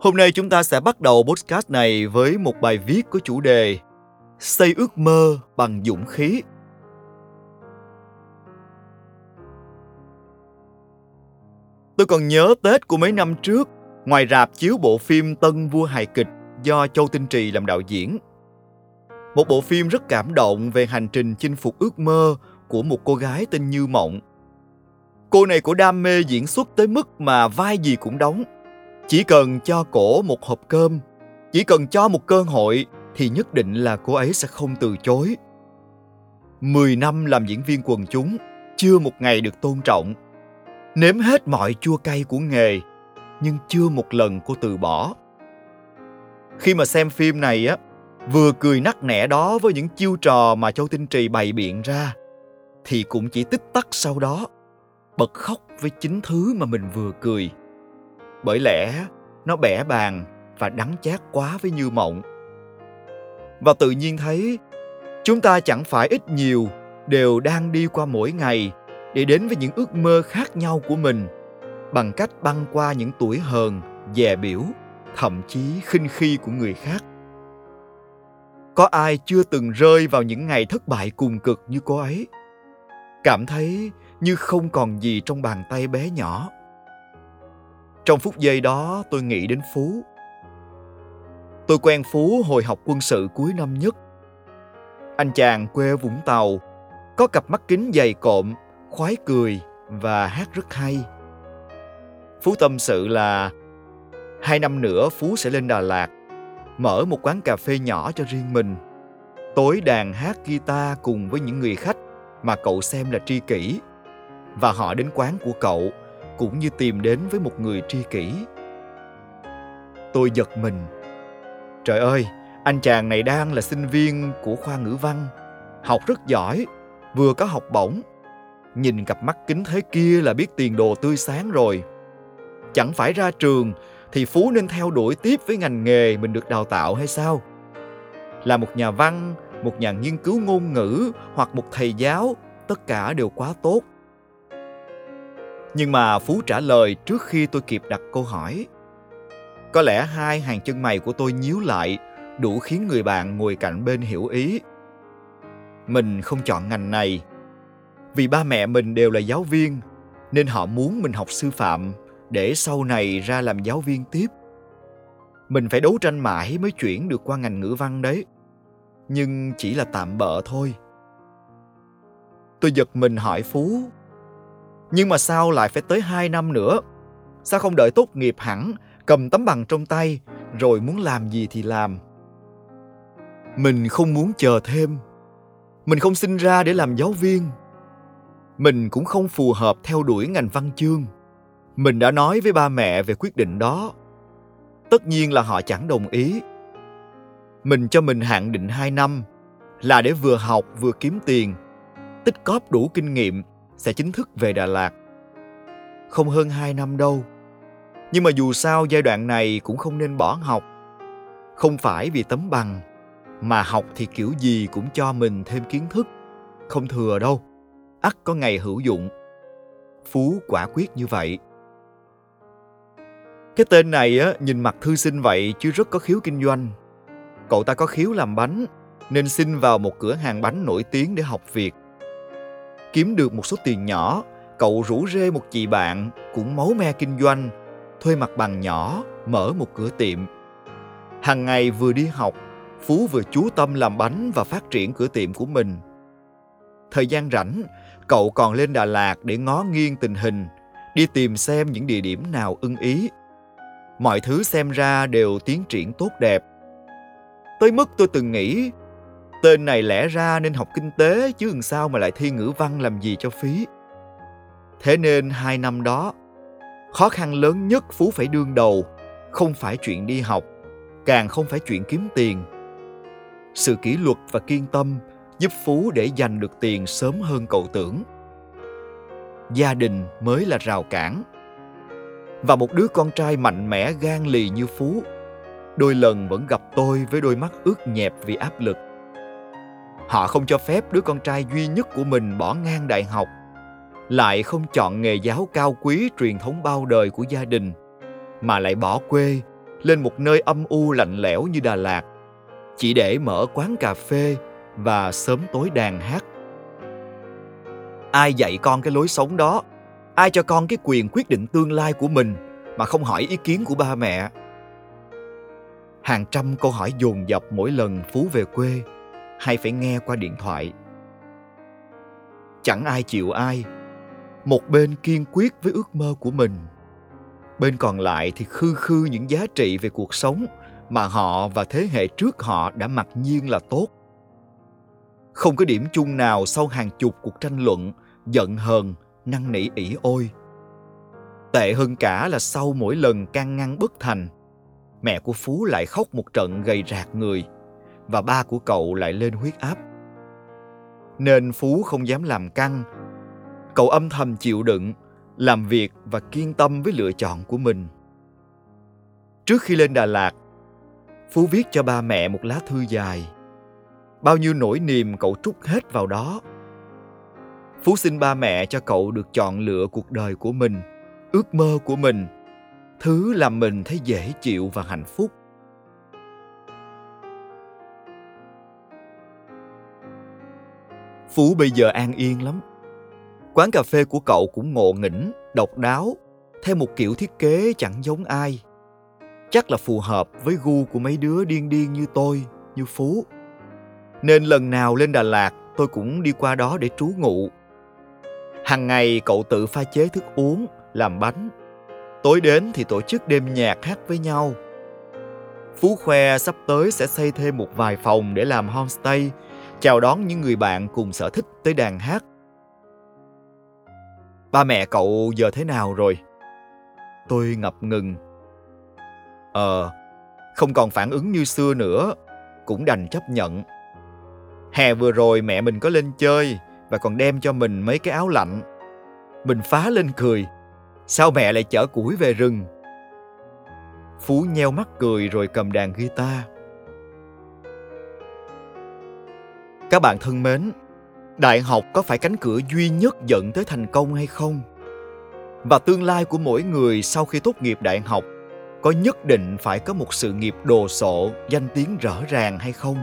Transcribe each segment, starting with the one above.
Hôm nay chúng ta sẽ bắt đầu podcast này với một bài viết có chủ đề Xây ước mơ bằng dũng khí. Tôi còn nhớ Tết của mấy năm trước, ngoài rạp chiếu bộ phim Tân Vua hài kịch do Châu Tinh Trì làm đạo diễn. Một bộ phim rất cảm động về hành trình chinh phục ước mơ của một cô gái tên Như Mộng. Cô này có đam mê diễn xuất tới mức mà vai gì cũng đóng. Chỉ cần cho cổ một hộp cơm, chỉ cần cho một cơ hội thì nhất định là cô ấy sẽ không từ chối. Mười năm làm diễn viên quần chúng, chưa một ngày được tôn trọng. Nếm hết mọi chua cay của nghề, nhưng chưa một lần cô từ bỏ. Khi mà xem phim này á, vừa cười nắc nẻ đó với những chiêu trò mà Châu Tinh Trì bày biện ra, thì cũng chỉ tích tắc sau đó bật khóc với chính thứ mà mình vừa cười bởi lẽ nó bẻ bàng và đắng chát quá với như mộng. Và tự nhiên thấy, chúng ta chẳng phải ít nhiều đều đang đi qua mỗi ngày để đến với những ước mơ khác nhau của mình bằng cách băng qua những tuổi hờn, dè biểu, thậm chí khinh khi của người khác. Có ai chưa từng rơi vào những ngày thất bại cùng cực như cô ấy? Cảm thấy như không còn gì trong bàn tay bé nhỏ trong phút giây đó, tôi nghĩ đến phú. Tôi quen phú hồi học quân sự cuối năm nhất. Anh chàng quê vũng tàu, có cặp mắt kính dày cộm, khoái cười và hát rất hay. Phú tâm sự là, hai năm nữa phú sẽ lên đà lạt, mở một quán cà phê nhỏ cho riêng mình. Tối đàn hát guitar cùng với những người khách mà cậu xem là tri kỷ và họ đến quán của cậu cũng như tìm đến với một người tri kỷ. Tôi giật mình. Trời ơi, anh chàng này đang là sinh viên của khoa ngữ văn, học rất giỏi, vừa có học bổng. Nhìn cặp mắt kính thế kia là biết tiền đồ tươi sáng rồi. Chẳng phải ra trường thì phú nên theo đuổi tiếp với ngành nghề mình được đào tạo hay sao? Là một nhà văn, một nhà nghiên cứu ngôn ngữ hoặc một thầy giáo, tất cả đều quá tốt nhưng mà phú trả lời trước khi tôi kịp đặt câu hỏi. Có lẽ hai hàng chân mày của tôi nhíu lại, đủ khiến người bạn ngồi cạnh bên hiểu ý. Mình không chọn ngành này. Vì ba mẹ mình đều là giáo viên, nên họ muốn mình học sư phạm, để sau này ra làm giáo viên tiếp. Mình phải đấu tranh mãi mới chuyển được qua ngành ngữ văn đấy. Nhưng chỉ là tạm bợ thôi. Tôi giật mình hỏi phú nhưng mà sao lại phải tới hai năm nữa? Sao không đợi tốt nghiệp hẳn cầm tấm bằng trong tay rồi muốn làm gì thì làm? Mình không muốn chờ thêm. Mình không sinh ra để làm giáo viên. Mình cũng không phù hợp theo đuổi ngành văn chương. Mình đã nói với ba mẹ về quyết định đó. Tất nhiên là họ chẳng đồng ý. Mình cho mình hạn định 2 năm là để vừa học vừa kiếm tiền, tích cóp đủ kinh nghiệm sẽ chính thức về Đà Lạt. Không hơn 2 năm đâu. Nhưng mà dù sao giai đoạn này cũng không nên bỏ học. Không phải vì tấm bằng, mà học thì kiểu gì cũng cho mình thêm kiến thức. Không thừa đâu, ắt có ngày hữu dụng. Phú quả quyết như vậy. Cái tên này á, nhìn mặt thư sinh vậy chứ rất có khiếu kinh doanh Cậu ta có khiếu làm bánh nên xin vào một cửa hàng bánh nổi tiếng để học việc. Kiếm được một số tiền nhỏ, cậu rủ rê một chị bạn cũng máu me kinh doanh, thuê mặt bằng nhỏ, mở một cửa tiệm. Hàng ngày vừa đi học, Phú vừa chú tâm làm bánh và phát triển cửa tiệm của mình. Thời gian rảnh, cậu còn lên Đà Lạt để ngó nghiêng tình hình, đi tìm xem những địa điểm nào ưng ý. Mọi thứ xem ra đều tiến triển tốt đẹp Tới mức tôi từng nghĩ tên này lẽ ra nên học kinh tế chứ làm sao mà lại thi ngữ văn làm gì cho phí. Thế nên hai năm đó, khó khăn lớn nhất Phú phải đương đầu không phải chuyện đi học, càng không phải chuyện kiếm tiền. Sự kỷ luật và kiên tâm giúp Phú để giành được tiền sớm hơn cậu tưởng. Gia đình mới là rào cản. Và một đứa con trai mạnh mẽ gan lì như Phú đôi lần vẫn gặp tôi với đôi mắt ướt nhẹp vì áp lực. Họ không cho phép đứa con trai duy nhất của mình bỏ ngang đại học, lại không chọn nghề giáo cao quý truyền thống bao đời của gia đình, mà lại bỏ quê, lên một nơi âm u lạnh lẽo như Đà Lạt, chỉ để mở quán cà phê và sớm tối đàn hát. Ai dạy con cái lối sống đó? Ai cho con cái quyền quyết định tương lai của mình mà không hỏi ý kiến của ba mẹ? Hàng trăm câu hỏi dồn dập mỗi lần Phú về quê hay phải nghe qua điện thoại. Chẳng ai chịu ai. Một bên kiên quyết với ước mơ của mình. Bên còn lại thì khư khư những giá trị về cuộc sống mà họ và thế hệ trước họ đã mặc nhiên là tốt. Không có điểm chung nào sau hàng chục cuộc tranh luận, giận hờn, năn nỉ ỉ ôi. Tệ hơn cả là sau mỗi lần can ngăn bất thành, mẹ của Phú lại khóc một trận gầy rạc người và ba của cậu lại lên huyết áp. Nên Phú không dám làm căng. Cậu âm thầm chịu đựng, làm việc và kiên tâm với lựa chọn của mình. Trước khi lên Đà Lạt, Phú viết cho ba mẹ một lá thư dài. Bao nhiêu nỗi niềm cậu trút hết vào đó. Phú xin ba mẹ cho cậu được chọn lựa cuộc đời của mình, ước mơ của mình, thứ làm mình thấy dễ chịu và hạnh phúc. Phú bây giờ an yên lắm. Quán cà phê của cậu cũng ngộ nghĩnh, độc đáo, theo một kiểu thiết kế chẳng giống ai chắc là phù hợp với gu của mấy đứa điên điên như tôi, như Phú. Nên lần nào lên Đà Lạt, tôi cũng đi qua đó để trú ngụ. Hằng ngày cậu tự pha chế thức uống, làm bánh. Tối đến thì tổ chức đêm nhạc hát với nhau. Phú khoe sắp tới sẽ xây thêm một vài phòng để làm homestay, chào đón những người bạn cùng sở thích tới đàn hát. Ba mẹ cậu giờ thế nào rồi? Tôi ngập ngừng Ờ, không còn phản ứng như xưa nữa, cũng đành chấp nhận. Hè vừa rồi mẹ mình có lên chơi và còn đem cho mình mấy cái áo lạnh. Mình phá lên cười. Sao mẹ lại chở củi về rừng? Phú nheo mắt cười rồi cầm đàn guitar. Các bạn thân mến, đại học có phải cánh cửa duy nhất dẫn tới thành công hay không? Và tương lai của mỗi người sau khi tốt nghiệp đại học có nhất định phải có một sự nghiệp đồ sộ danh tiếng rõ ràng hay không?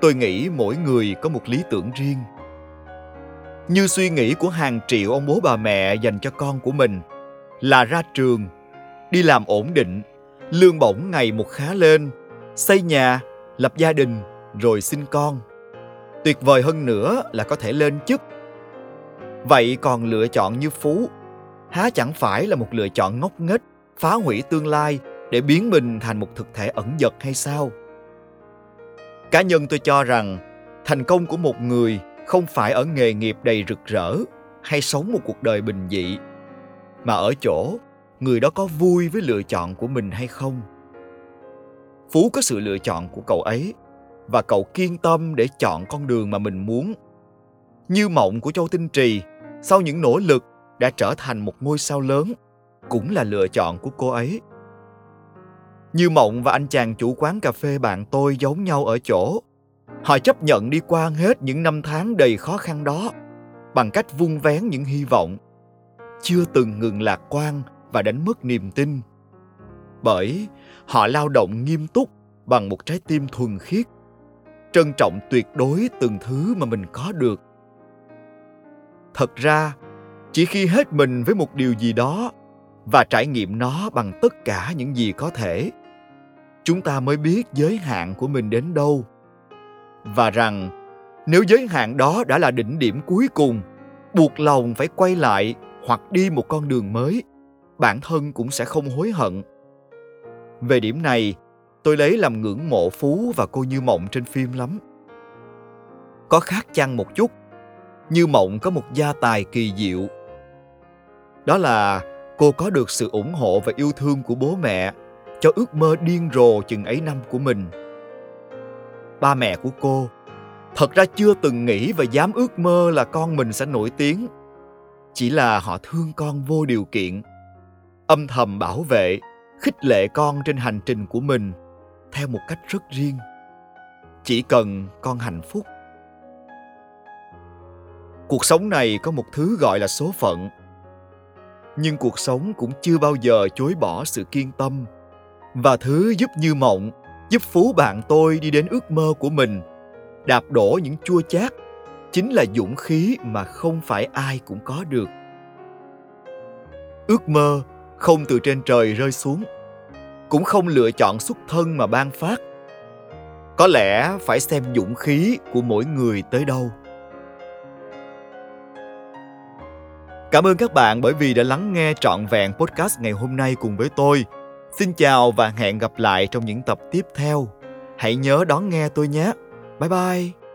Tôi nghĩ mỗi người có một lý tưởng riêng. Như suy nghĩ của hàng triệu ông bố bà mẹ dành cho con của mình là ra trường đi làm ổn định lương bổng ngày một khá lên xây nhà lập gia đình rồi sinh con tuyệt vời hơn nữa là có thể lên chức. Vậy còn lựa chọn như phú, há chẳng phải là một lựa chọn ngốc nghếch, phá hủy tương lai để biến mình thành một thực thể ẩn dật hay sao? Cá nhân tôi cho rằng, thành công của một người không phải ở nghề nghiệp đầy rực rỡ hay sống một cuộc đời bình dị, mà ở chỗ người đó có vui với lựa chọn của mình hay không. Phú có sự lựa chọn của cậu ấy và cậu kiên tâm để chọn con đường mà mình muốn. Như mộng của châu tinh trì, sau những nỗ lực đã trở thành một ngôi sao lớn, cũng là lựa chọn của cô ấy. Như mộng và anh chàng chủ quán cà phê bạn tôi giống nhau ở chỗ, họ chấp nhận đi qua hết những năm tháng đầy khó khăn đó bằng cách vung vén những hy vọng chưa từng ngừng lạc quan và đánh mất niềm tin. Bởi họ lao động nghiêm túc bằng một trái tim thuần khiết trân trọng tuyệt đối từng thứ mà mình có được. Thật ra, chỉ khi hết mình với một điều gì đó và trải nghiệm nó bằng tất cả những gì có thể, chúng ta mới biết giới hạn của mình đến đâu. Và rằng, nếu giới hạn đó đã là đỉnh điểm cuối cùng, buộc lòng phải quay lại hoặc đi một con đường mới, bản thân cũng sẽ không hối hận. Về điểm này tôi lấy làm ngưỡng mộ phú và cô như mộng trên phim lắm. Có khác chăng một chút? Như mộng có một gia tài kỳ diệu. Đó là cô có được sự ủng hộ và yêu thương của bố mẹ cho ước mơ điên rồ chừng ấy năm của mình. Ba mẹ của cô thật ra chưa từng nghĩ và dám ước mơ là con mình sẽ nổi tiếng. Chỉ là họ thương con vô điều kiện, âm thầm bảo vệ, khích lệ con trên hành trình của mình theo một cách rất riêng. Chỉ cần con hạnh phúc. Cuộc sống này có một thứ gọi là số phận. Nhưng cuộc sống cũng chưa bao giờ chối bỏ sự kiên tâm và thứ giúp như mộng, giúp phú bạn tôi đi đến ước mơ của mình, đạp đổ những chua chát, chính là dũng khí mà không phải ai cũng có được. Ước mơ không từ trên trời rơi xuống cũng không lựa chọn xuất thân mà ban phát. Có lẽ phải xem dũng khí của mỗi người tới đâu. Cảm ơn các bạn bởi vì đã lắng nghe trọn vẹn podcast ngày hôm nay cùng với tôi. Xin chào và hẹn gặp lại trong những tập tiếp theo. Hãy nhớ đón nghe tôi nhé. Bye bye.